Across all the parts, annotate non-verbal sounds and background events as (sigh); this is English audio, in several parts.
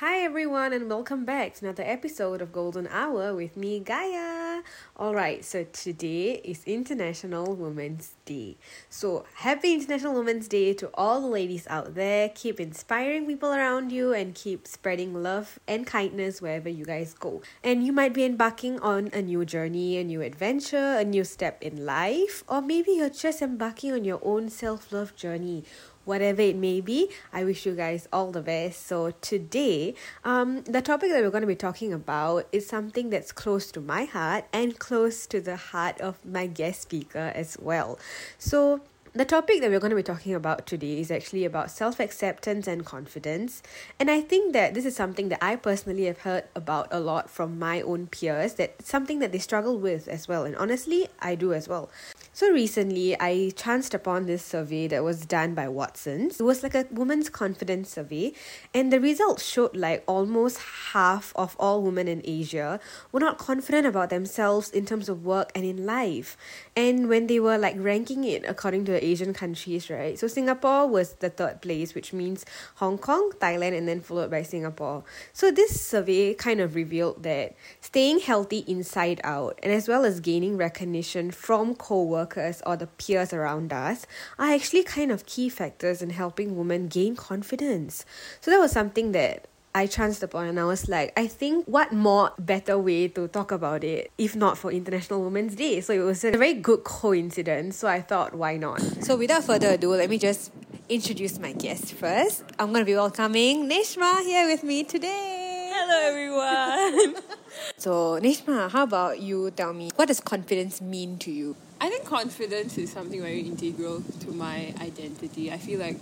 Hi everyone and welcome back to another episode of Golden Hour with me Gaya. Alright, so today is International Women's Day. So happy International Women's Day to all the ladies out there. Keep inspiring people around you and keep spreading love and kindness wherever you guys go. And you might be embarking on a new journey, a new adventure, a new step in life, or maybe you're just embarking on your own self-love journey whatever it may be. I wish you guys all the best. So, today, um, the topic that we're going to be talking about is something that's close to my heart and close to the heart of my guest speaker as well. So, the topic that we're going to be talking about today is actually about self acceptance and confidence. And I think that this is something that I personally have heard about a lot from my own peers, that something that they struggle with as well. And honestly, I do as well. So recently, I chanced upon this survey that was done by Watsons. It was like a woman's confidence survey, and the results showed like almost half of all women in Asia were not confident about themselves in terms of work and in life. And when they were like ranking it according to the Asian countries, right? So Singapore was the third place, which means Hong Kong, Thailand, and then followed by Singapore. So this survey kind of revealed that staying healthy inside out, and as well as gaining recognition from co workers or the peers around us are actually kind of key factors in helping women gain confidence. So that was something that I chanced upon and I was like, I think what more better way to talk about it if not for International Women's Day? So it was a very good coincidence. So I thought, why not? So without further ado, let me just introduce my guest first. I'm going to be welcoming Neshma here with me today. Hello, everyone. (laughs) so, Neshma, how about you tell me, what does confidence mean to you? I think confidence is something very integral to my identity. I feel like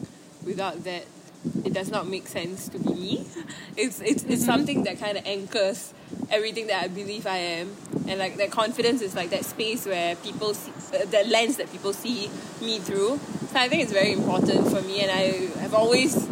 without that, it does not make sense to me. It's it's, it's mm-hmm. something that kind of anchors everything that I believe I am, and like that confidence is like that space where people see uh, the lens that people see me through. So I think it's very important for me, and I have always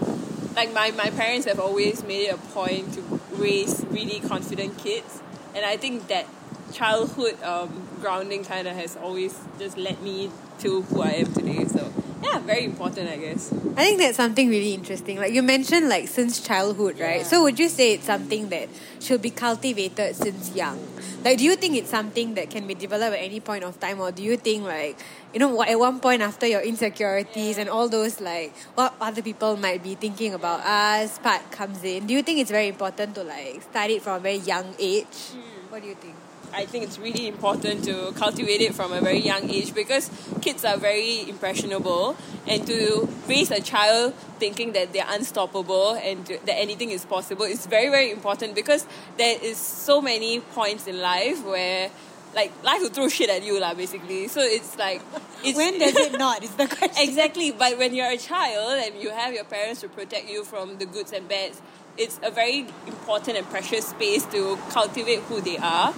like my my parents have always made it a point to raise really confident kids, and I think that childhood um, grounding kind of has always just led me to who I am today. So yeah, very important, I guess. I think that's something really interesting. Like you mentioned, like since childhood, right? Yeah. So would you say it's something that should be cultivated since young? Like, do you think it's something that can be developed at any point of time, or do you think like you know at one point after your insecurities and all those like what other people might be thinking about us part comes in? Do you think it's very important to like start it from a very young age? Mm. What do you think? I think it's really important to cultivate it from a very young age because kids are very impressionable. And to raise a child thinking that they're unstoppable and that anything is possible is very very important because there is so many points in life where like life will throw shit at you lah basically. So it's like it's, when does it not is the question. (laughs) Exactly but when you're a child and you have your parents to protect you from the goods and bads it's a very important and precious space to cultivate who they are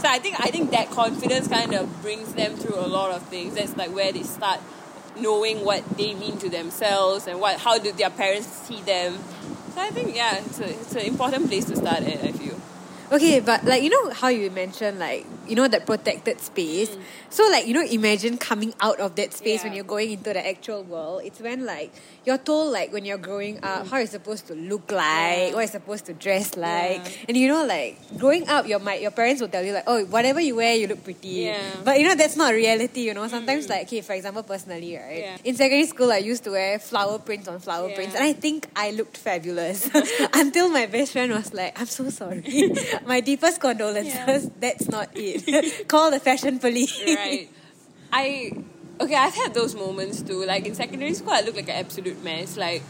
so I think I think that confidence kind of brings them through a lot of things. That's like where they start knowing what they mean to themselves and what how do their parents see them. So I think yeah, it's a, it's an important place to start at. I feel. Okay, but like you know how you mentioned like you know that protected space. Mm. So like you know imagine coming out of that space yeah. when you're going into the actual world. It's when like you're told like when you're growing up mm. how you're supposed to look like, yeah. what you're supposed to dress like, yeah. and you know like growing up your my your parents will tell you like oh whatever you wear you look pretty. Yeah. But you know that's not reality. You know sometimes mm. like okay for example personally right in secondary school I used to wear flower prints on flower prints and I think I looked fabulous (laughs) (laughs) until my best friend was like I'm so sorry. (laughs) (laughs) my deepest condolences. That's not it. (laughs) Call the fashion police. Right. I okay. I've had those moments too. Like in secondary school, I looked like an absolute mess. Like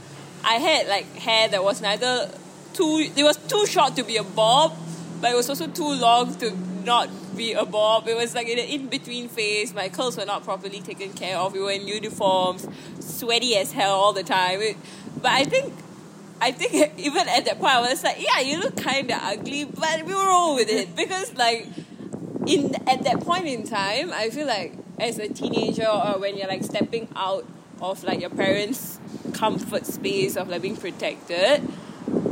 I had like hair that was neither too. It was too short to be a bob, but it was also too long to not be a bob. It was like in an in between phase. My curls were not properly taken care of. We were in uniforms, sweaty as hell all the time. It, but I think I think (laughs) even at that point, I was like, yeah, you look kind of ugly, but we were all with it. (laughs) Because, like, in at that point in time, I feel like as a teenager or when you're like stepping out of like your parents' comfort space of like being protected,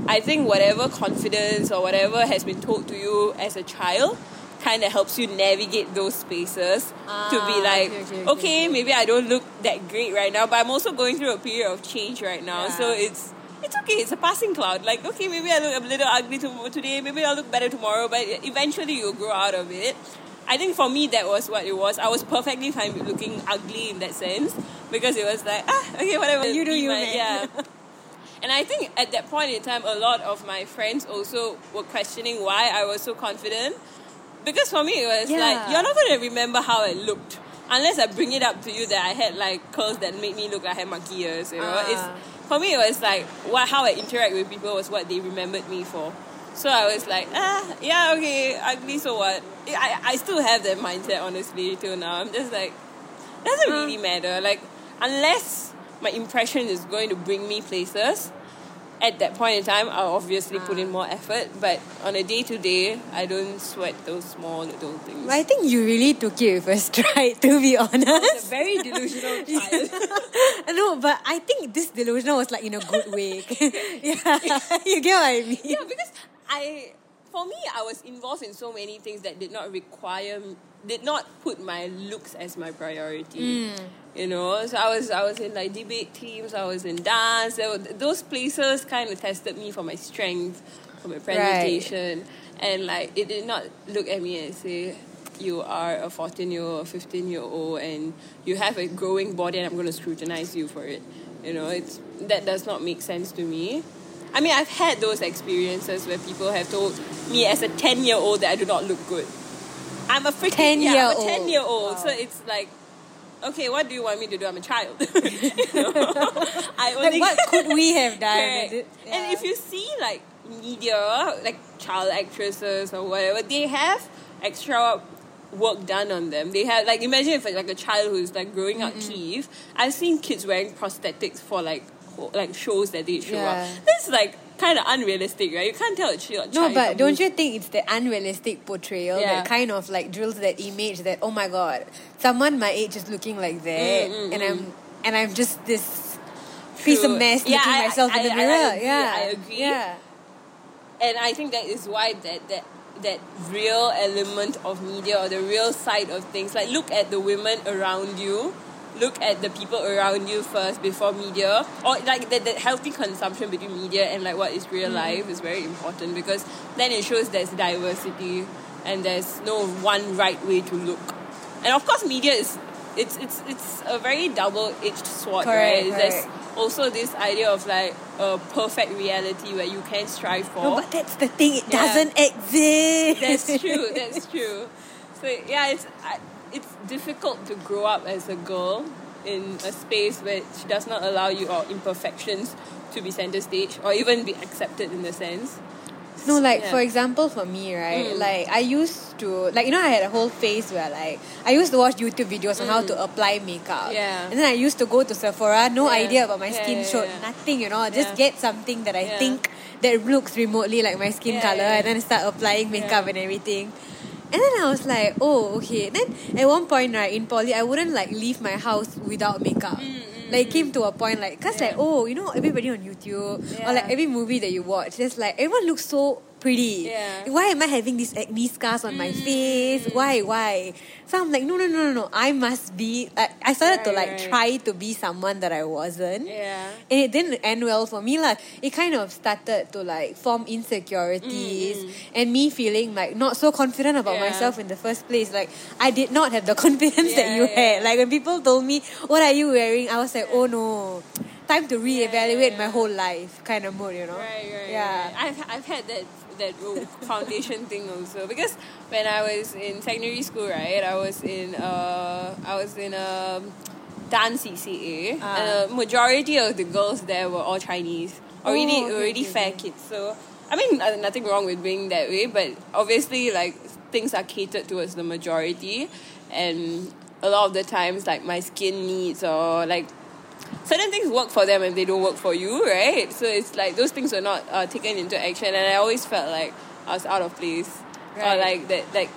I think whatever confidence or whatever has been told to you as a child kind of helps you navigate those spaces ah, to be ah, like, okay, okay, okay, okay, maybe I don't look that great right now, but I'm also going through a period of change right now, yeah. so it's it's okay. It's a passing cloud. Like, okay, maybe I look a little ugly today. Maybe I'll look better tomorrow. But eventually, you'll grow out of it. I think for me, that was what it was. I was perfectly fine with looking ugly in that sense because it was like, ah, okay, whatever. You do you, my- man. Yeah. (laughs) And I think at that point in time, a lot of my friends also were questioning why I was so confident. Because for me, it was Yeah. like, you're not going to remember how I looked. Unless I bring it up to you that I had like curls that made me look like I had monkey ears, you know. Ah. It's for me it was like what how I interact with people was what they remembered me for. So I was like, ah, yeah, okay, ugly, so what? I, I still have that mindset honestly till now. I'm just like, doesn't really matter. Like unless my impression is going to bring me places, at that point in time, I'll obviously put in more effort. But on a day to day, I don't sweat those small little things. I think you really took it with a (laughs) stride, to be honest. a very delusional (laughs) child. (laughs) no, but I think this delusional was like in a good way. yeah, you get what I mean? yeah, because I, for me, I was involved in so many things that did not require, did not put my looks as my priority. Mm. You know, so I was I was in like debate teams, I was in dance. Were, those places kind of tested me for my strength, for my presentation, and like it did not look at me and say. You are a 14 year old, 15 year old, and you have a growing body, and I'm going to scrutinize you for it. You know, it's that does not make sense to me. I mean, I've had those experiences where people have told me as a 10 year old that I do not look good. I'm a freaking 10 yeah, year I'm a 10 old. year old. Wow. So it's like, okay, what do you want me to do? I'm a child. (laughs) (laughs) I Like, what could we have done? (laughs) Is And if you see like media, like child actresses or whatever, they have extra work done on them. They have like imagine if like a child who's like growing out teeth. I've seen kids wearing prosthetics for like like shows that they show Yeah. up. That's like kind of unrealistic, right? You can't tell a child. No, but don't you think it's the unrealistic portrayal Yeah. that kind of like drills that image that oh my god, someone my age is looking like that, Mm, mm, and mm. I'm and I'm just this piece of mess Yeah, looking I- myself in I- the I- I mirror. agree, yeah, I agree. Yeah, and I think that is why that that that real element of media or the real side of things like look at the women around you look at the people around you first before media or like the, that healthy consumption between media and like what is real mm. life is very important because then it shows there's diversity and there's no one right way to look and of course media is it's it's it's a very double-edged sword Correct, right there's also this idea of like a perfect reality where you can strive for no, but that's the thing. It Yeah. doesn't exist. that's true. That's (laughs) true. So yeah, it's I, it's difficult to grow up as a girl in a space which does not allow you or imperfections to be center stage or even be accepted in the sense. No, like Yeah. for example, for me, right? Mm. Like I used to, like you know, I had a whole phase where like I used to watch YouTube videos on how to apply makeup. Mm. Yeah. And then I used to go to Sephora, no Yeah. idea about my Yeah, skin showed nothing, you know, just get something that I think that looks remotely like my skin color, and then start applying makeup and everything. And then I was like, oh, okay. Then at one point, right, in poly, I wouldn't like leave my house without makeup. like it came to a point like, cause Mm, Yeah. like, oh, you know, everybody on YouTube or like every movie that you watch, just like everyone looks so pretty. Yeah. Why am I having these acne scars on my Mm. face? Why? Why? So I'm like, no, no, no, no, no. I must be. Like, I started to like right. try to be someone that I wasn't. Yeah. And it didn't end well for me. Like, it kind of started to like form insecurities and me feeling like not so confident about Mm, Yeah. myself in the first place. Like, I did not have the (laughs) confidence that you yeah. had. Like, when people told me, What are you wearing? I was like, Oh no. Time to reevaluate yeah. my whole life kind of mood, you know? Right, right, Yeah. right. I've, I've had that that oh, foundation thing also because when I was in secondary school, right, I was in uh I was in a dance CCA, Ah. and a majority of the girls there were all Chinese, already Oh, okay, already okay, fair okay. kids. So I mean, uh, nothing wrong with being that way, but obviously, like things are catered towards the majority, and a lot of the times, like my skin needs or like certain things work for them and they don't work for you, right? So it's like those things were not uh, taken into action, and I always felt like I was out of place, or like that, like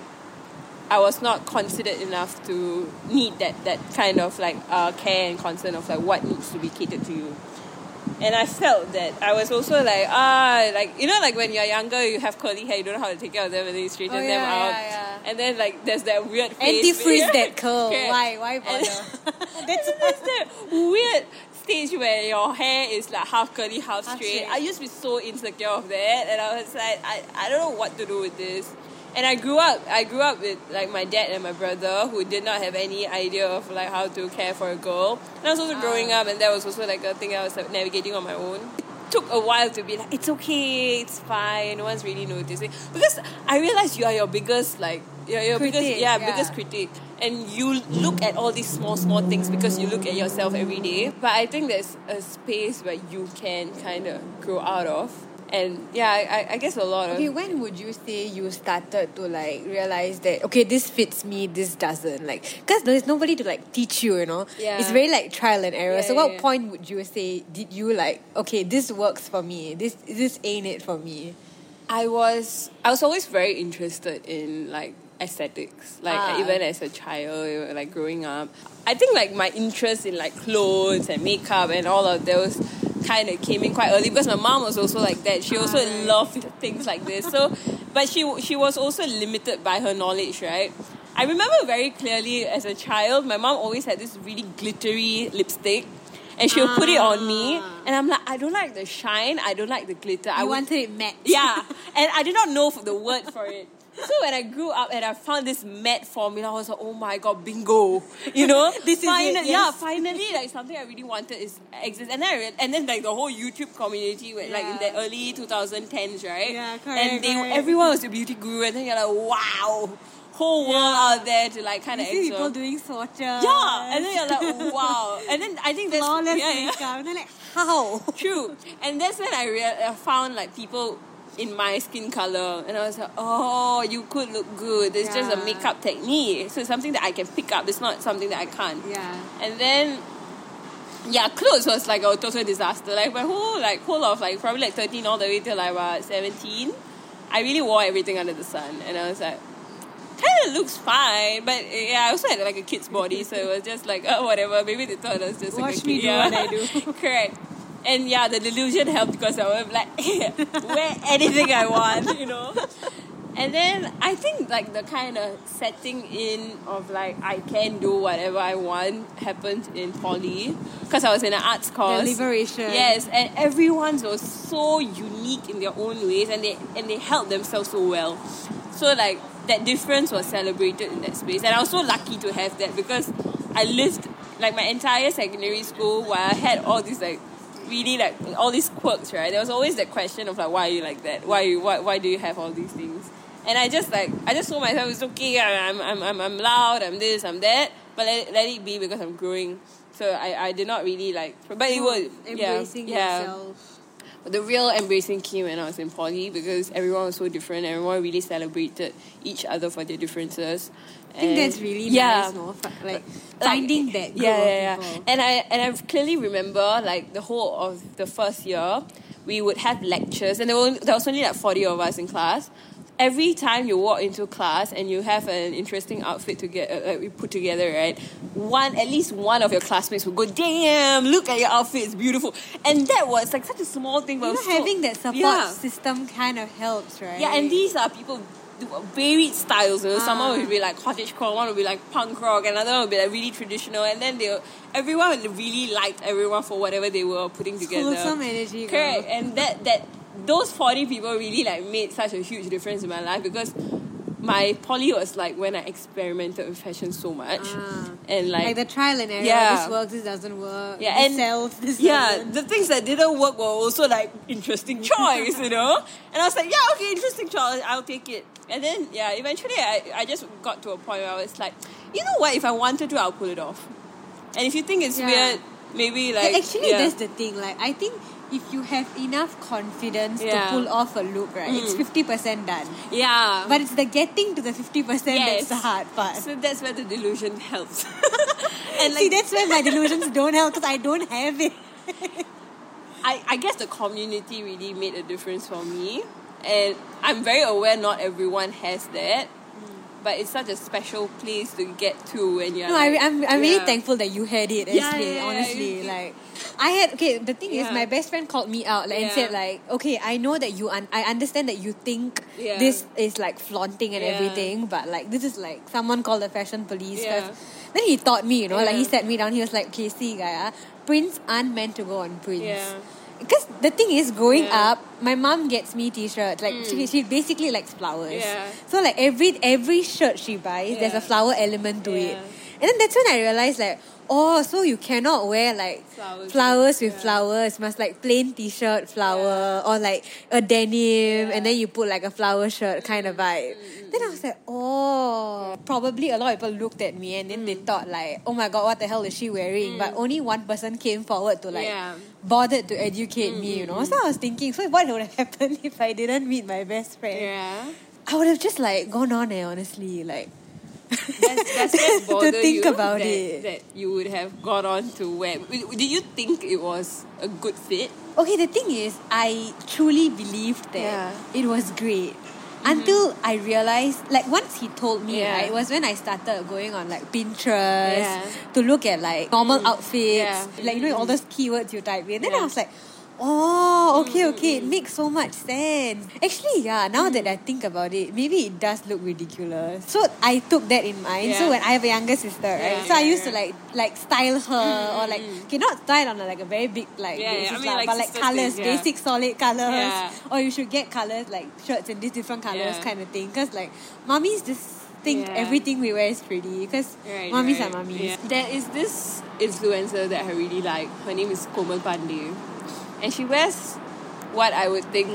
I was not considered enough to need that that kind of like uh, care and concern of like what needs to be catered to you. And I felt that I was also like ah like you know like when you're younger you have curly hair you don't know how to take care of them and then you straighten Oh, them yeah, out yeah, yeah. and then like there's that weird Anti-freeze where- that (laughs) curl. Why? Why bother? That's (laughs) (laughs) there's that weird stage where your hair is like half curly, half, Half straight. straight. I used to be so insecure of that, and I was like, I, I don't know what to do with this. And I grew up, I grew up with like my dad and my brother who did not have any idea of like how to care for a girl. And I was also growing up, and that was also like a thing I was like, navigating on my own. It took a while to be like, it's okay, it's fine, no one's really noticing. Because I realized you are your biggest like, you're your biggest, yeah, yeah. biggest critic and you look at all these small small things because you look at yourself every day but i think there's a space where you can kind of grow out of and yeah i, I- guess a lot of Okay, when would you say you started to like realize that okay, this fits me, this doesn't? Like, because there's nobody to like teach you, you know. Yeah. It's very like trial and error. Yeah, so, yeah, what yeah. point would you say did you like? Okay, this works for me. This this ain't it for me. i was i was always very interested in like aesthetics like Ah. even as a child like growing up i think like my interest in like clothes and makeup and all of those kind of came in quite early because my mom was also like that she also Ah, loved things like this so but she she was also limited by her knowledge right i remember very clearly as a child my mom always had this really glittery lipstick and she would put it on me Ah. and i'm like i don't like the shine i don't like the glitter i I would wanted it matte. yeah, and I did not know the word for it. So when I grew up and I found this matte formula, I was like, oh my god, bingo! You know, (laughs) This is it, finally, yeah, finally, like something I really wanted is exists. And then I real- and then like the whole YouTube community, went, like in the early 2010s, right? Yeah, correct, And they correct. everyone was a beauty guru, and then you're like, wow, whole world out there to like kind of see people doing swatches. yeah, and then you're like, wow. And then I think that's (laughs) flawless yeah, yeah. And then like, how? True. And that's when I, rea- I found like people in my skin color and I was like, oh, you could look good. It's just a makeup technique. So it's something that I can pick up. It's not something that I can't. Yeah. And then yeah, clothes was like a total disaster. Like my whole like whole of like probably like thirteen all the way till like about seventeen. I really wore everything under the sun and I was like kind of looks fine, but yeah, I also had like a kid's body, so it was just like oh whatever. Maybe they thought I was just like Watch a me kid. do yeah. what I do. (laughs) Correct. And yeah, the delusion helped because I was like (laughs) wear anything I want, you know. And then I think like the kind of setting in of like I can do whatever I want happened in poly because I was in an arts course. liberation. Yes, and everyone was so unique in their own ways, and they and they held themselves so well. So like that difference was celebrated in that space, and I was so lucky to have that because I lived like my entire secondary school where I had all these like really like all these quirks. Right, there was always that question of like why are you like that? Why you why why do you have all these things? And I just like I just told myself it's okay. I'm I'm I'm, I'm loud. I'm this. I'm that. But let, let it be because I'm growing. So I, I did not really like. But it was yeah, yeah. yourself. The real embracing came when I was in poly because everyone was so different. Everyone really celebrated each other for their differences. I think that's really nice, no? Like finding that yeah, yeah, yeah. And I and I clearly remember like the whole of the first year, we would have lectures, and there were there was only like forty of us in class. Every time you walk into class and you have an interesting outfit to get uh, we put together, right? One at least one of your classmates will go, "Damn, look at your outfit, it's beautiful." And that was like such a small thing, but You know, so- having that support Yeah. system kind of helps, right? yeah, and these are people varied styles. You know, someone Ah. would be like cottagecore, one would be like punk rock, another one would be like really traditional, and then they everyone really liked everyone for whatever they were putting together. wholesome energy. girl. Correct, and that that those forty people really like made such a huge difference in my life because my poly was like when I experimented with fashion so much, Ah. and like, Like the trial and error. Yeah. This works. This doesn't work. Yeah, this and- sells. This yeah, doesn't. the things that didn't work were also like interesting (laughs) choice, you know. And I was like, yeah, okay, interesting choice, I'll take it. And then yeah, eventually I, I just got to a point where I was like, you know what? If I wanted to, I'll pull it off. And if you think it's Yeah. weird, maybe like actually, yeah. that's the thing. Like, I think if you have enough confidence Yeah. to pull off a look, right, it's Mm. fifty percent done. yeah. But it's the getting to the fifty percent Yes. that's the hard part. so that's where the delusion helps. (laughs) and See, that's where my delusions (laughs) don't help because I don't have it. I, I guess the community really made a difference for me. And I'm very aware not everyone has that. But it's such a special place to get to when you're No, like, I, I'm, I'm really thankful that you had it. Yeah, Actually, yeah, yeah, honestly, like I had. Okay, the thing is, my best friend called me out like, and said like, okay, I know that you. Un- I understand that you think Yeah. this is like flaunting and Yeah. everything, but like this is like someone called the fashion police. Yeah. Then he taught me, you know, like he sat me down. He was like, okay, see, Gaya, prints aren't meant to go on prints. Yeah. Because the thing is, growing Yeah. up, my mom gets me t-shirts. Like she, mm. she basically likes flowers. Yeah. So like every every shirt she buys, there's a flower element to it. Yeah. And then that's when I realized like, oh, so you cannot wear like Flowers. flowers with Yeah. flowers. Must like plain t-shirt flower or like a denim, and then you put like a flower shirt kind of vibe. Mm, mm, mm, then I was like, oh, probably a lot of people looked at me and then they thought like, oh my god, what the hell is she wearing? But only one person came forward to like Yeah. bothered to educate me, you know. So I was thinking, so what would have (laughs) happened if I didn't meet my best friend? Yeah. I would have just like gone on eh, honestly, like. (laughs) Does, does that (laughs) To bother think you about that, it. that you would have gone on to wear? Did you think it was a good fit? Okay, the thing is, I truly believed that Yeah. Mm-hmm. it was great. Until I realized, like once he told me, Yeah. right, it was when I started going on like Pinterest Yeah. to look at like normal outfits, Yeah. like you know all those keywords you type in. Then I was like, oh, okay, okay, it makes so much sense. Actually, yeah, now that I think about it, maybe it does look ridiculous. So I took that in mind. So when I have a younger sister, right, Yeah, so I yeah, used to like like style her mm-hmm, or like mm-hmm. okay, not style on a, like a very big like Yeah, yeah, basis I mean, like but like colors, things, yeah. basic solid colors, Yeah. or you should get colors like shirts in these different colors Yeah. kind of thing. Because like mummies just think Yeah. everything we wear is pretty. Because Right, mummies right. are mummies. Yeah. There is this influencer that I really like. Her name is Komal Pandey. And she wears what I would think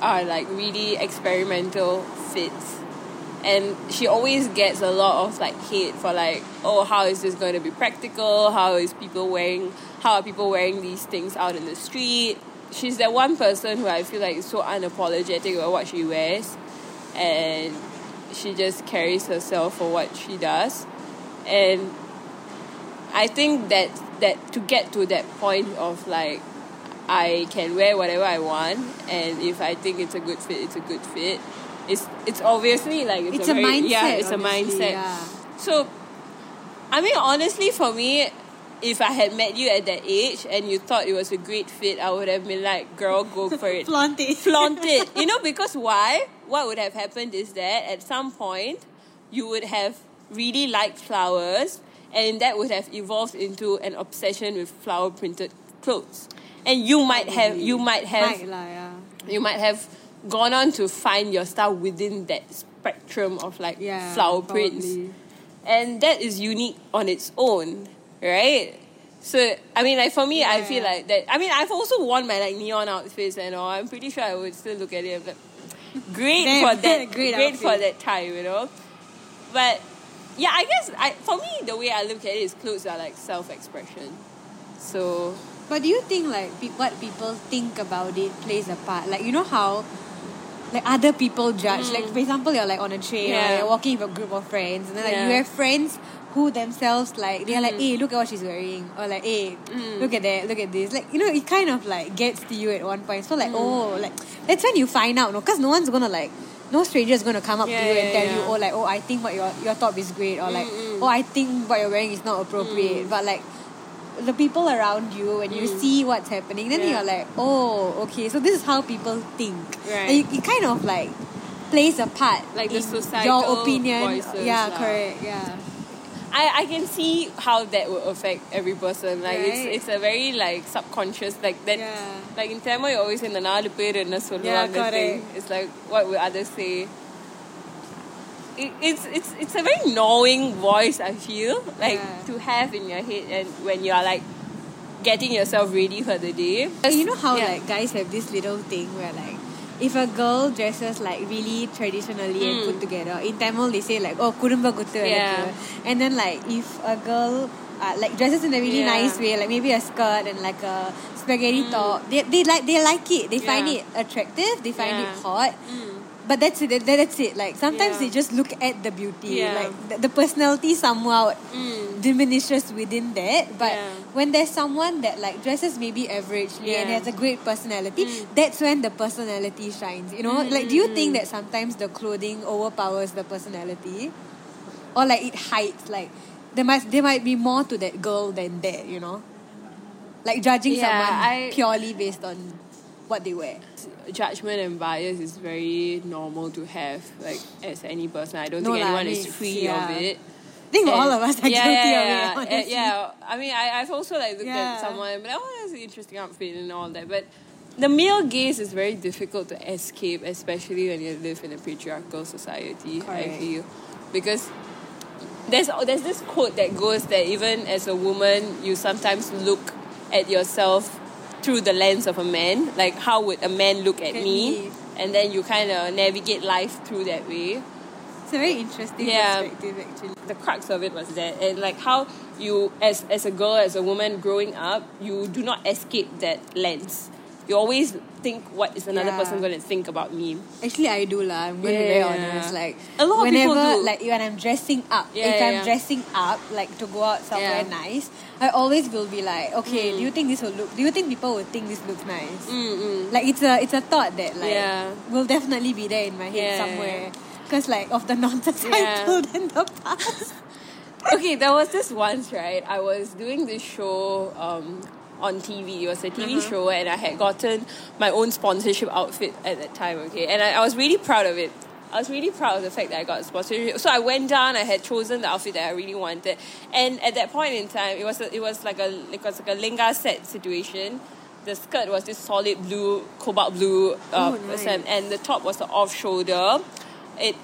are like really experimental fits. And she always gets a lot of like hate for like, oh, how is this going to be practical? How is people wearing, how are people wearing these things out in the street? She's that one person who I feel like is so unapologetic about what she wears. And she just carries herself for what she does. And I think that that to get to that point of like I can wear whatever I want and if I think it's a good fit, it's a good fit. It's it's obviously like it's, It's a, a very, mindset. Yeah, it's a mindset. Yeah. So I mean honestly for me if I had met you at that age and you thought it was a great fit, I would have been like, girl, go (laughs) for it Flaunt it. flaunt it. (laughs) You know, because why? What would have happened is that at some point you would have really liked flowers and that would have evolved into an obsession with flower printed clothes. And you might have you might have Might lah, yeah. you might have gone on to find your style within that spectrum of like Yeah, flower prints and that is unique on its own, right? So I mean, like for me, I Yeah. feel like that. I mean, I've also worn my like neon outfits and all. I'm pretty sure I would still look at it. But great for that. (laughs) great great for that time, you know. But yeah, I guess I for me the way I look at it is clothes are like self-expression. So But do you think like pe- what people think about it plays a part? Like you know how like other people judge. Like for example, you're like on a train or Mm. You're walking with a group of friends, and then like you have friends who themselves like they're like, Mm. hey, look at what she's wearing, or like, hey, look at that, look at this. Like you know, it kind of like gets to you at one point. So like, Mm. oh, like that's when you find out, no, because no one's gonna like. No stranger is gonna come up Yeah, to you and yeah, tell you, oh, like, oh, I think what your your top is great, or like, Mm, mm. oh, I think what you're wearing is not appropriate. But like, the people around you and you mm. see what's happening, then yeah. you're like, oh, okay, so this is how people think. Right. And you, it kind of like plays a part like the societal your opinion. Voices, yeah, correct. Yeah. I, I can see how that would affect every person. Like right? it's it's a very like subconscious like that yeah. like in Tamil you always in the nalu per enna solluvaanga thing. It's like what will others say? It, it's it's it's a very gnawing voice. I feel like Yeah. to have in your head and when you are like getting yourself ready for the day. You know how Yeah. like guys have this little thing where like if a girl dresses like really traditionally and Mm. put together, in Tamil they say like oh kudumba kuttu Yeah. and then like if a girl uh, like dresses in a really Yeah. nice way, like maybe a skirt and like a spaghetti top, they, they like they like it. They find Mm. It attractive. They find it hot. Mm. But that's it. that- That's it. Like sometimes Yeah. they just look at the beauty. Yeah. Like the, the personality somehow Mm. diminishes within that. But Yeah. when there's someone that like dresses maybe averagely and has a great personality, Mm. that's when the personality shines. You know, like do you think that sometimes the clothing overpowers the personality, or like it hides? Like there must there might be more to that girl than that. You know, like judging someone I- purely based on what they wear. judgment and bias is very normal to have like as any person i don't No think anyone is free yeah. of it I think And- all of us are yeah, guilty yeah, of it, yeah, honestly. yeah. I mean, I, I've also like looked at someone but oh, that's an interesting outfit and all that. But the male gaze is very difficult to escape, especially when you live in a patriarchal society. I feel because there's there's this quote that goes that even as a woman, you sometimes look at yourself through the lens of a man. Like, how would a man look at At me? me. And then you kind of navigate life through that way It's a very interesting Yeah. perspective, actually. the crux of it was that and like how you as as a girl as a woman growing up you do not escape that lens you always think what is another Yeah. person going to think about me Actually, I do lah. I'm going to be very honest. Like A lot of people whenever, do. like when I'm dressing up, Yeah, if yeah, I'm dressing up, like to go out somewhere nice, I always will be like, okay, Mm. do you think this will look? Do you think people will think this looks nice? Mm-mm. Like it's a it's a thought that like will definitely be there in my head somewhere. Because like of the nonsense I pulled in the past. (laughs) okay there was this once right i was doing this show um on TV. It was a TV Uh-huh. show, and I had gotten my own sponsorship outfit at that time. Okay, and I, I was really proud of it. I was really proud of the fact that I got a sponsorship. So I went down. I had chosen the outfit that I really wanted, and at that point in time, it was a, it was like a it was like a lenga set situation. The skirt was this solid blue, cobalt blue, uh, Oh, nice. and, the top was the off shoulder. It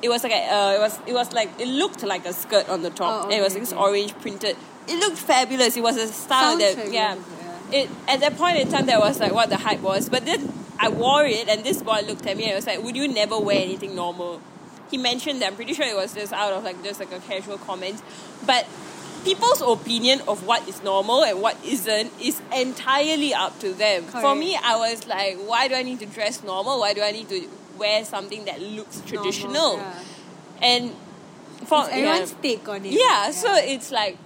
it was like a, uh, it was it was like it looked like a skirt on the top. Oh, and it was okay, this okay. orange printed. It looked fabulous. It was a style Sounds that yeah. yeah. It at that point in time that was like what the hype was. But then I wore it and this boy looked at me and was like, Would you never wear anything normal? He mentioned that I'm pretty sure it was just out of like just like a casual comment. But people's opinion of what is normal and what isn't is entirely up to them. For me, I was like, why do I need to dress normal? Why do I need to wear something that looks traditional? Normal, yeah. And for It's everyone's yeah. take on it. Yeah, so it's like,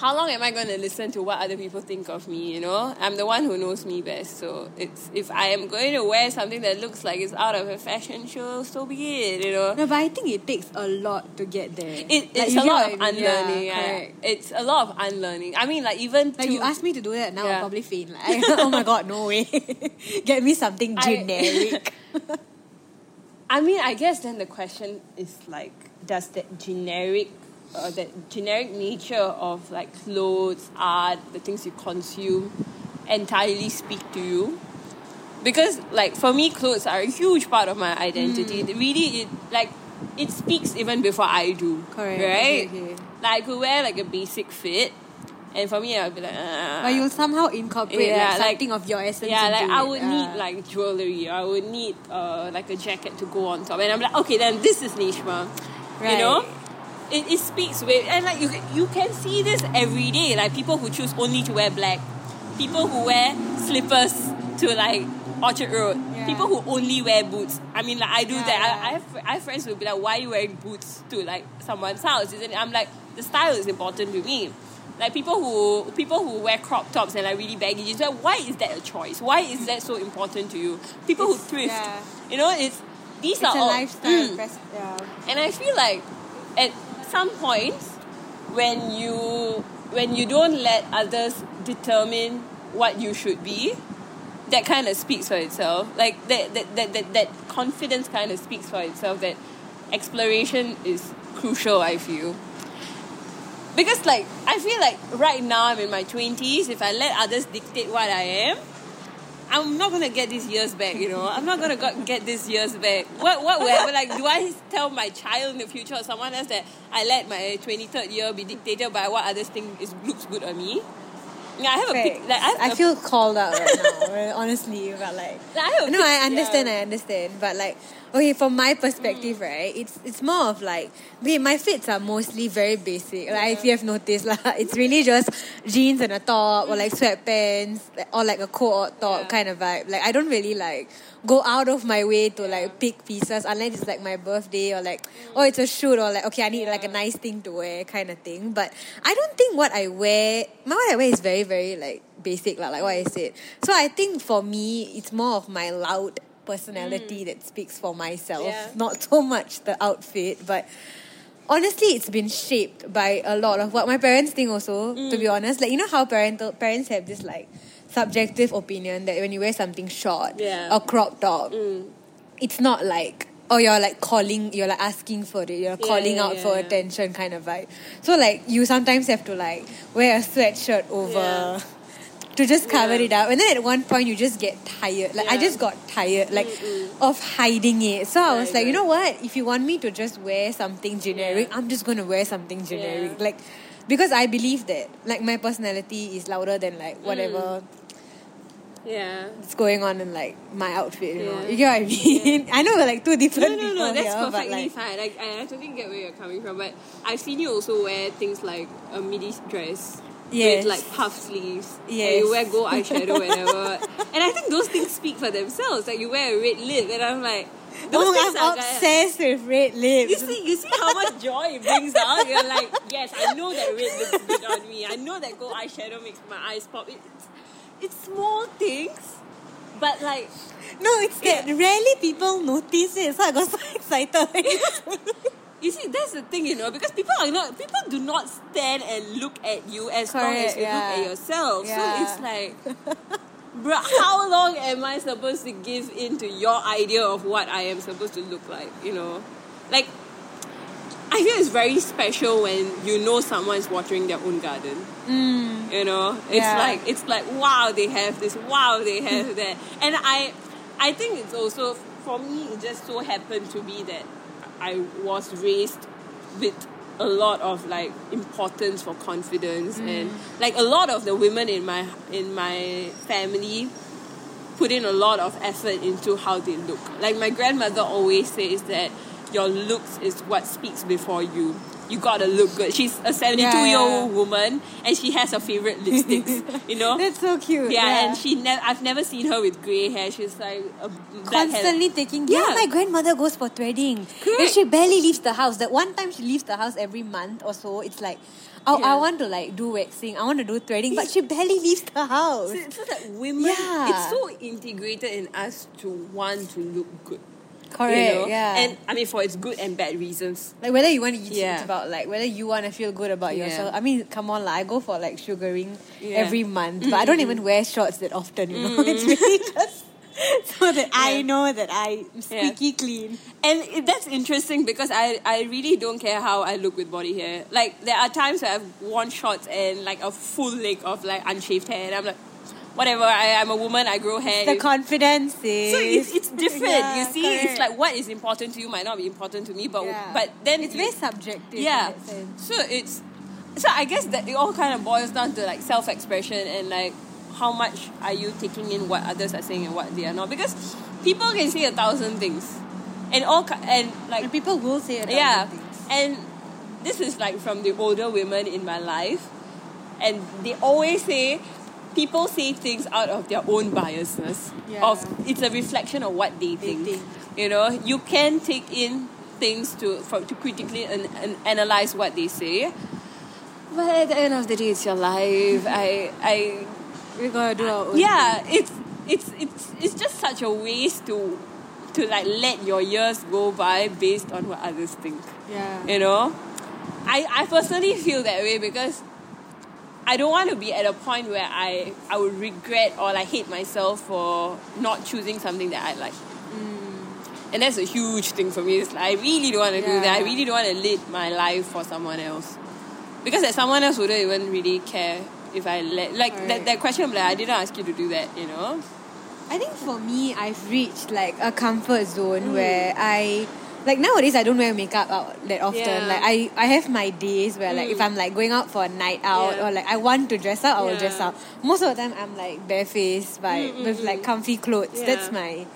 how long am I going to listen to what other people think of me? You know, I'm the one who knows me best. So it's if I am going to wear something that looks like it's out of a fashion show, so be it. You know, No, but I think it takes a lot to get there. it, Like, it's a lot of I mean? Unlearning. Yeah, correct. It's a lot of unlearning. I mean, like even Like to, you ask me to do that now, Yeah. I'll probably faint. Like, (laughs) oh my god, no way. (laughs) Get me something I- generic. (laughs) I mean, I guess then the question is like, does that generic, uh, that generic nature of like clothes, art, the things you consume, entirely speak to you? Because like for me, clothes are a huge part of my identity. It really, it like it speaks even before I do. Correct. Right. Okay, okay. Like I could wear like a basic fit, and for me, I'll be like, uh, but you'll somehow incorporate Yeah, like, like- something of your essence. yeah, like I would Ah. need like jewelry. I would need uh, like a jacket to go on top, and I'm like, okay, then this is Neshma. You know, Right. It, it speaks with, and like you you can see this every day. Like people who choose only to wear black, people who wear slippers to like Orchard Road, Yeah. people who only wear boots. I mean, like I do Yeah, that. yeah. I, I have I have friends who will be like, why are you wearing boots to like someone's house? Isn't it? I'm like, the style is important to me. Like people who people who wear crop tops and like really baggy jeans. Like, why is that a choice? Why is that so important to you? People It's- who thrift. You know, it's these It's are a all lifestyle. Mm. And I feel like at some points when you when you don't let others determine what you should be, that kind of speaks for itself. Like that that, that, that, that confidence kind of speaks for itself that exploration is crucial, I feel. Because like I feel like right now I'm in my twenties, if I let others dictate what I am, I'm not gonna get these years back, you know. I'm not gonna got, get these years back. What what will happen? Like, do I tell my child in the future or someone else that I let my 23rd year be dictated by what others think is looks good on me? Yeah, I have a pic, like I, have I a- feel called out right now. (laughs) Honestly, but like. like, I have No, pic- I understand. yeah. I understand. But like, okay, from my perspective, Mm. right, it's it's more of like, okay, my fits are mostly very basic. Like if you have noticed, (laughs) like it's really just jeans and a top, or like sweatpants, or like a coat top Yeah. kind of vibe. Like I don't really like go out of my way to like pick pieces unless it's like my birthday or like oh it's a shoot or like okay I need like a nice thing to wear kind of thing. But I don't think what I wear, my what I wear is very very like basic lah, like what I said. So I think for me, it's more of my loud personality mm. that speaks for myself, Yeah. not so much the outfit, but. Honestly, it's been shaped by a lot of what my parents think. Also, to be mm. honest, like you know how parental parents have this like subjective opinion that when you wear something short Yeah. or crop top, Mm. it's not like oh you're like calling, you're like asking for it, you're Yeah, calling yeah, out yeah, for yeah. attention kind of vibe. So like you sometimes have to like wear a sweatshirt over. Yeah. To just cover Yeah. it up, and then at one point you just get tired. Like I just got tired, like Mm-mm. of hiding it. So I was Right, like, you know what? If you want me to just wear something generic, Yeah. I'm just gonna wear something generic. Yeah. Like because I believe that like my personality is louder than like whatever Yeah. is going on in like my outfit. You know, you get what I mean? (laughs) I know we're like two different no, no no, that's here, perfectly like fine. Like, I, I totally get where you're coming from, but I've seen you also wear things like a midi dress Yes. with like puff sleeves. And Yes. you wear gold eyeshadow (laughs) whenever. and I think those things speak for themselves. Like, you wear a red lip, and I'm like, those oh, I'm are obsessed with red lips. You see, you see how much joy it brings out. You're like, yes, I know that red looks good on me. I know that gold eyeshadow makes my eyes pop. It's, it's small things, but like, no, it's that rarely people notice it. So I got (laughs) so excited. (laughs) you see, that's the thing, you know, because people are not, people do not stand and look at you as long as you yeah. look at yourself. Yeah. So it's like, bro, how long am I supposed to give in to your idea of what I am supposed to look like, you know? Like, I feel it's very special when you know someone's watering their own garden. mm, You know, it's Yeah. like it's like wow, they have this, wow, they have (laughs) that, and I, I think it's also for me. It just so happened to be that I was raised with a lot of like importance for confidence, and like a lot of the women in my in my family put in a lot of effort into how they look. Like my grandmother always says that your looks is what speaks before you. You gotta look good. She's a 72 Yeah, year yeah. old woman and she has her favorite lipsticks, you know? (laughs) that's so cute. yeah, and she never I've never seen her with grey hair. She's like a black hair. constantly taking. Yeah. Yeah. my grandmother goes for threading. Correct. she barely leaves the house. That one time she leaves the house every month or so. It's like, oh, Yeah. I want to like do waxing. I want to do threading, but she barely leaves the house. So, so that women, Yeah. it's so integrated in us to want to look good. Correct. you know? Yeah. And I mean, for its good and bad reasons. Like whether you want to eat Yeah. it's about like whether you want to feel good about Yeah. yourself. I mean, come on, like I go for like sugaring Yeah. every month, but I don't mm-hmm. even wear shorts that often. You know, (laughs) it's mm. really just so that I know that I'm squeaky clean. And it, that's interesting because I, I really don't care how I look with body hair. Like, there are times where I've worn shorts and like a full leg of like unshaved hair, and I'm like, whatever, I, I'm a woman, I grow hair. The confidence is so it's, it's different, Yeah, you see? correct. It's like what is important to you might not be important to me, but Yeah. but then it's you- very subjective. yeah. So it's so I guess that it all kind of boils down to like self expression and like how much are you taking in what others are saying and what they are not because people can say a thousand things and all and like And people will say a thousand yeah things. and this is like from the older women in my life and they always say people say things out of their own biasness Yeah. of it's a reflection of what they think. think. you know you can take in things to for, to critically and, and analyze what they say but at the end of the day it's your life i i We gotta do our own. yeah it's it's it's it's just such a waste to to like let your years go by based on what others think. Yeah. you know i i personally feel that way because i don't want to be at a point where i i would regret or like hate myself for not choosing something that i like. And that's a huge thing for me. It's like i really don't want to do that. I really don't want to live my life for someone else. Because that someone else wouldn't even really care if i let like that, that question of like i didn't ask you to do that you know? I think for me, I've reached like a comfort zone Mm. where I like nowadays I don't wear makeup out that often. Yeah. Like I, I have my days where like if Mm. I'm like going out for a night out Yeah. or like I want to dress up, I will dress up. Most of the time I'm like barefaced by Mm, mm, with like mm. comfy clothes. That's my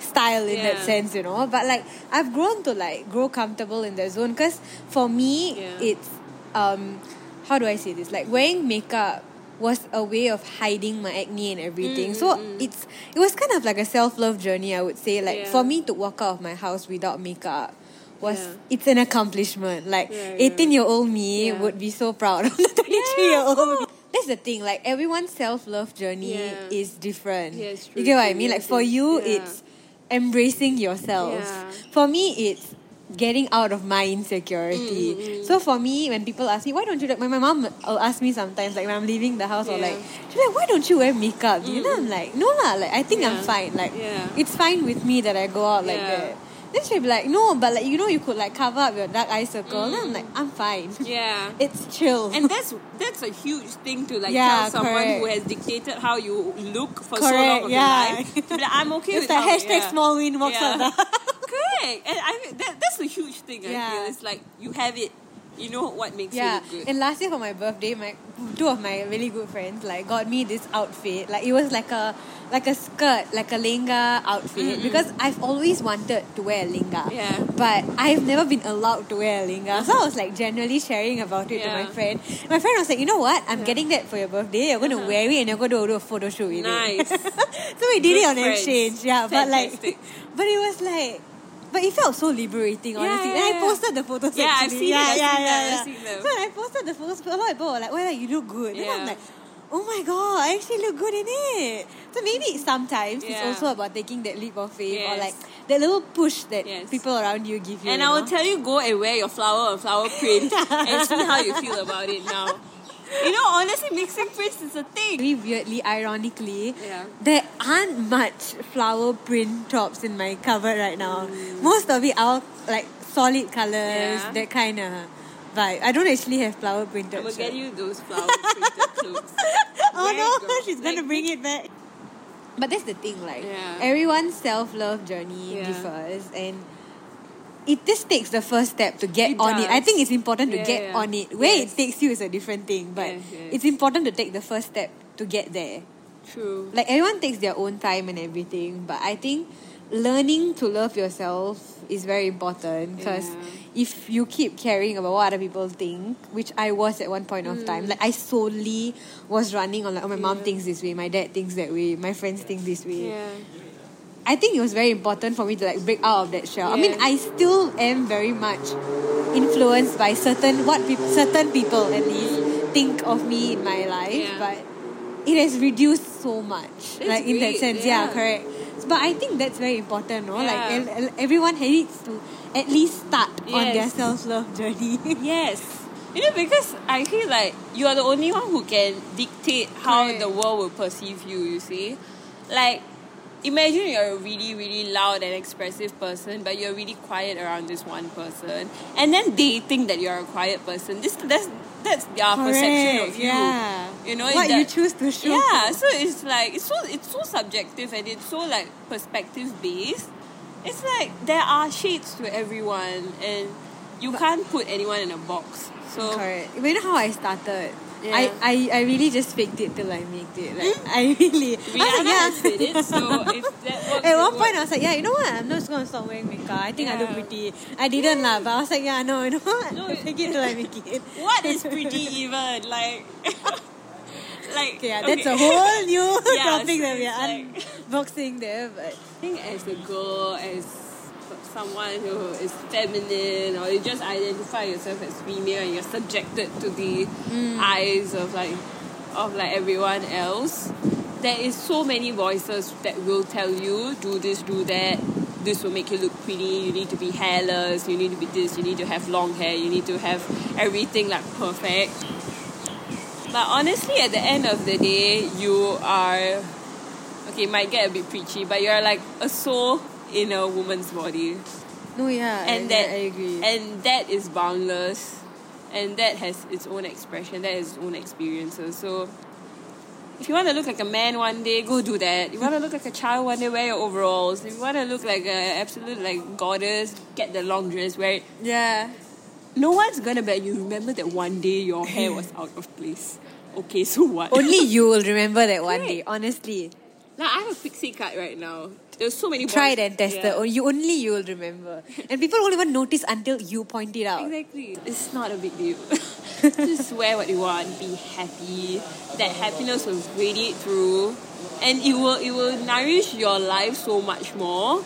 style in that sense, you know. But like I've grown to like grow comfortable in the zone because for me it's um how do I say this? Like wearing makeup was a way of hiding my acne and everything. Mm, so mm, mm. it's it was kind of like a self love journey, I would say. Like Yeah. for me to walk out of my house without makeup was Yeah. it's an accomplishment. Like eighteen year old me would be so proud of the twenty three year old. That's the thing. Like everyone's self love journey is different. You get what I mean? Like for you, it's embracing yourself. For me, it's getting out of my insecurity. Mm, mm, mm. So for me, when people ask me, why don't you my, my mom will ask me sometimes, like when I'm leaving the house or like, she's like, why don't you wear makeup? You know, I'm like, no lah, like I think I'm fine. Like Yeah. it's fine with me that I go out like Yeah. that. Then she'll be like, no, but like you know, you could like cover up your dark eye circle. Then I'm mm. like, I'm fine. Yeah. (laughs) It's chill. and that's that's a huge thing to like Yeah, tell someone correct. who has dictated how you look for so long of yeah. your life. (laughs) To like, I'm okay it's with how, hashtag yeah. small win walks Yeah. the. (laughs) Correct. And I mean, that, that's a huge thing. I Yeah. feel it's like you have it. You know what makes Yeah, you good. and last year for my birthday, my two of my really good friends like got me this outfit. Like it was like a like a skirt, like a lehenga outfit. Mm-mm. Because I've always wanted to wear a lehenga. Yeah. But I've never been allowed to wear a lehenga. So I was like generally sharing about it to my friend. My friend was like, you know what? I'm getting that for your birthday. You're gonna Uh-huh. wear it and you're gonna do a photo shoot with Nice. it. (laughs) so we did Good it on friends. exchange. Yeah. But like (laughs) but it was like but it felt so liberating, Yeah, honestly. yeah, and I posted the photos. Yeah, I've actually. seen it, yeah, I've yeah, seen yeah, them, yeah. I've seen them. So when I posted the photos, a lot of people were like, oh, well, you look good. Then I'm like, oh my god, I actually look good in it. So maybe sometimes it's also about taking that leap of faith or like that little push that Yes. people around you give you. and you I will know? tell you, go and wear your flower and flower print (laughs) and see how you feel about it now. You know, honestly, mixing prints is a thing. Very weirdly, ironically, Yeah. there aren't much flower print tops in my cupboard right now. Mm. Most of it are like solid colors, Yeah. that kind of vibe. I don't actually have flower printed I'm gonna get you those flower printed (laughs) clothes. Oh Wear no, she's gonna bring it back. But that's the thing, like Yeah. everyone's self love journey differs, and it just takes the first step to get It on it. I think it's important to Yeah, get yeah. on it. Where Yes. it takes you is a different thing, but Yes, yes. it's important to take the first step to get there. True. Like everyone takes their own time and everything, but I think learning to love yourself is very important because Yeah. if you keep caring about what other people think, which I was at one point of time, like I solely was running on like, oh, my mom Mm. Thinks this way, my dad thinks that way, my friends think this way. I think it was very important for me to like break out of that shell. I mean, I still am very much influenced by certain what peop certain people at least think of me in my life, Yeah. but it has reduced so much. That's like in that sense, yeah. yeah. correct. But I think that's very important, no? Like Yeah. el- everyone needs to at least start on their self love journey. (laughs) Yes. You know, because I feel like you are the only one who can dictate how Correct. the world will perceive you, you see? Like, imagine you're a really, really loud and expressive person, but you're really quiet around this one person. And then they think that you're a quiet person. This that's that's their perception of Correct, you. Yeah. You know, what that- you choose to show. Yeah, so it's like it's so it's so subjective and it's so like perspective based. It's like there are shades to everyone and you can't put anyone in a box. So Correct. You know how I started? Yeah. I, I, I really just faked it till I made it. Like hmm? I really. I was like, it, so if that (laughs) works, At one point, works. I was like, yeah, you know what? I'm not just gonna stop wearing makeup. I think I look Yeah. pretty. I didn't lah, but I was like, yeah, no, you know what? No, (laughs) I fake it till I make it. what is (laughs) pretty even like like Okay, yeah, that's a whole new Yeah, topic so that we are it's unboxing there. But I think as a girl, as someone who is feminine, or you just identify yourself as female, and you're subjected to the hmm. eyes of like of like everyone else, there is so many voices that will tell you do this, do that. This will make you look pretty. You need to be hairless. You need to be this. You need to have long hair. You need to have everything like perfect. But honestly, at the end of the day, you are okay, it might get a bit preachy, but you're like a soul in a woman's body. no, yeah, And I, that I agree. And that is boundless. And that has its own expression, that has its own experiences. So if you want to look like a man one day, go do that. If you want to look like a child one day, wear your overalls. If you want to look like an absolute like goddess, get the long dress, wear it. yeah. No one's gonna bet you remember that one day your hair was out of place. Okay, so what? (laughs) Only you will remember that one Right. day. Honestly, Now I have a pixie cut right now. There's so many. tried boys- and tested. Yeah. Oh, you only you will remember, and people won't even notice until you point it out. Exactly. It's not a big deal. (laughs) Just wear what you want. Be happy. That happiness will radiate through, and it will it will nourish your life so much more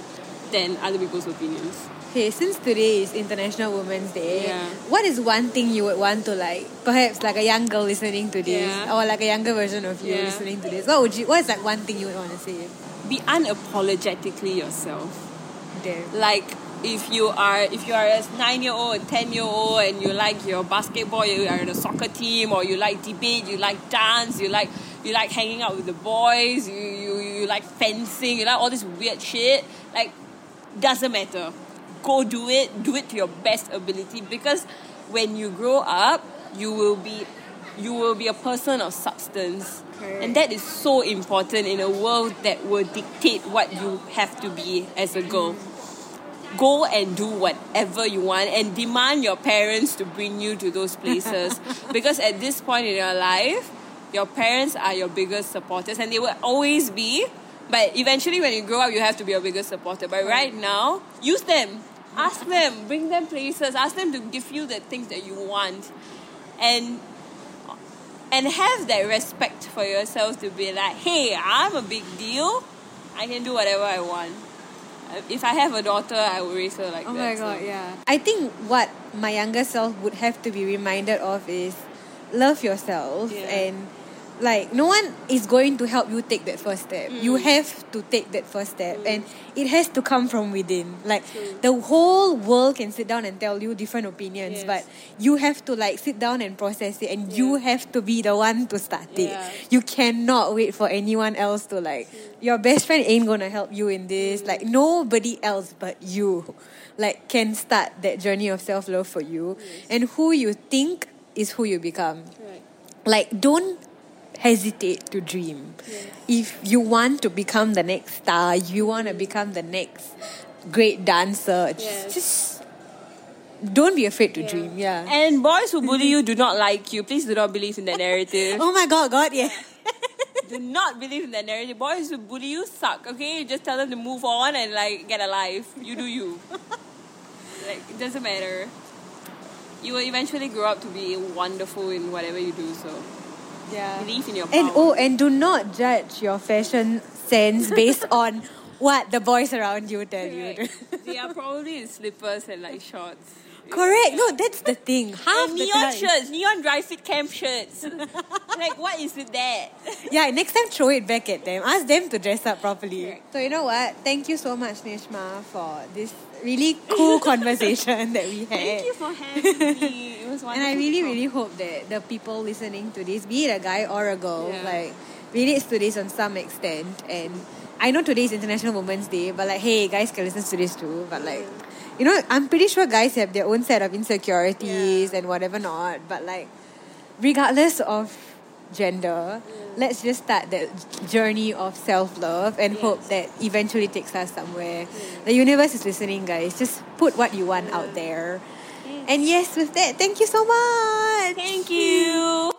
than other people's opinions. Okay, since today is International Women's Day, Yeah. what is one thing you would want to like, perhaps like a young girl listening to this, Yeah. or like a younger version of you Yeah. listening to this? What would you? What is like one thing you would want to say? Be unapologetically yourself. There. like if you are if you are a nine year old, ten year old, and you like your basketball, you are in a soccer team, or you like debate, you like dance, you like you like hanging out with the boys, you you, you like fencing, you like all this weird shit. Like doesn't matter. Go do it, do it to your best ability because when you grow up, you will be you will be a person of substance. Correct. And that is so important in a world that will dictate what you have to be as a girl. Go and do whatever you want and demand your parents to bring you to those places. (laughs) because at this point in your life, your parents are your biggest supporters and they will always be. But eventually, when you grow up, you have to be your biggest supporter. But right now, use them. Ask them, bring them places, ask them to give you the things that you want. And and have that respect for yourself to be like, hey, I'm a big deal. I can do whatever I want. Uh, If I have a daughter, I will raise her like Oh that. my so- god, yeah. I think what my younger self would have to be reminded of is love yourself Yeah. and like no one is going to help you take that first step. You Mm. have to take that first step and it has to come from within. Like True. the whole world can sit down and tell you different opinions, Yes. but you have to like sit down and process it and you have to be the one to start it. You cannot wait for anyone else to like your best friend ain't gonna help you in this. Like nobody else but you like can start that journey of self love for you. And who you think is who you become. Right. Like don't hesitate to dream. If you want to become the next star, you want to become the next great dancer, just- Yes. just don't be afraid to dream. Yeah. And boys who bully you do not like you. Please do not believe in that narrative. (laughs) oh my god, God, yeah. (laughs) do not believe in that narrative. Boys who bully you suck, okay? Just tell them to move on and like get a life. You do you. (laughs) like it doesn't matter. You will eventually grow up to be wonderful in whatever you do, so Yeah. believe in your power. And oh, and do not judge your fashion sense based (laughs) on what the boys around you tell you. Correct. they are probably in slippers and like shorts. Correct. No, that's the thing. Half And the neon time. shirts, neon dry fit camp shirts. (laughs) like what is with that? Yeah, next time throw it back at them. Ask them to dress up properly. Correct. So you know what? Thank you so much, Neshma, for this really cool (laughs) conversation that we had. Thank you for having me. It was wonderful. (laughs) And I really, really hope that the people listening to this, be it a guy or a girl, Yeah. like relates to this on some extent. And I know today is International Women's Day, but like, hey, guys can listen to this too. But like, you know, I'm pretty sure guys have their own set of insecurities Yeah. and whatever not. But like, regardless of gender, let's just start that journey of self love and Yes. hope that eventually takes us somewhere. The universe is listening, guys. Just put what you want out there. And yes, with that, thank you so much. Thank you.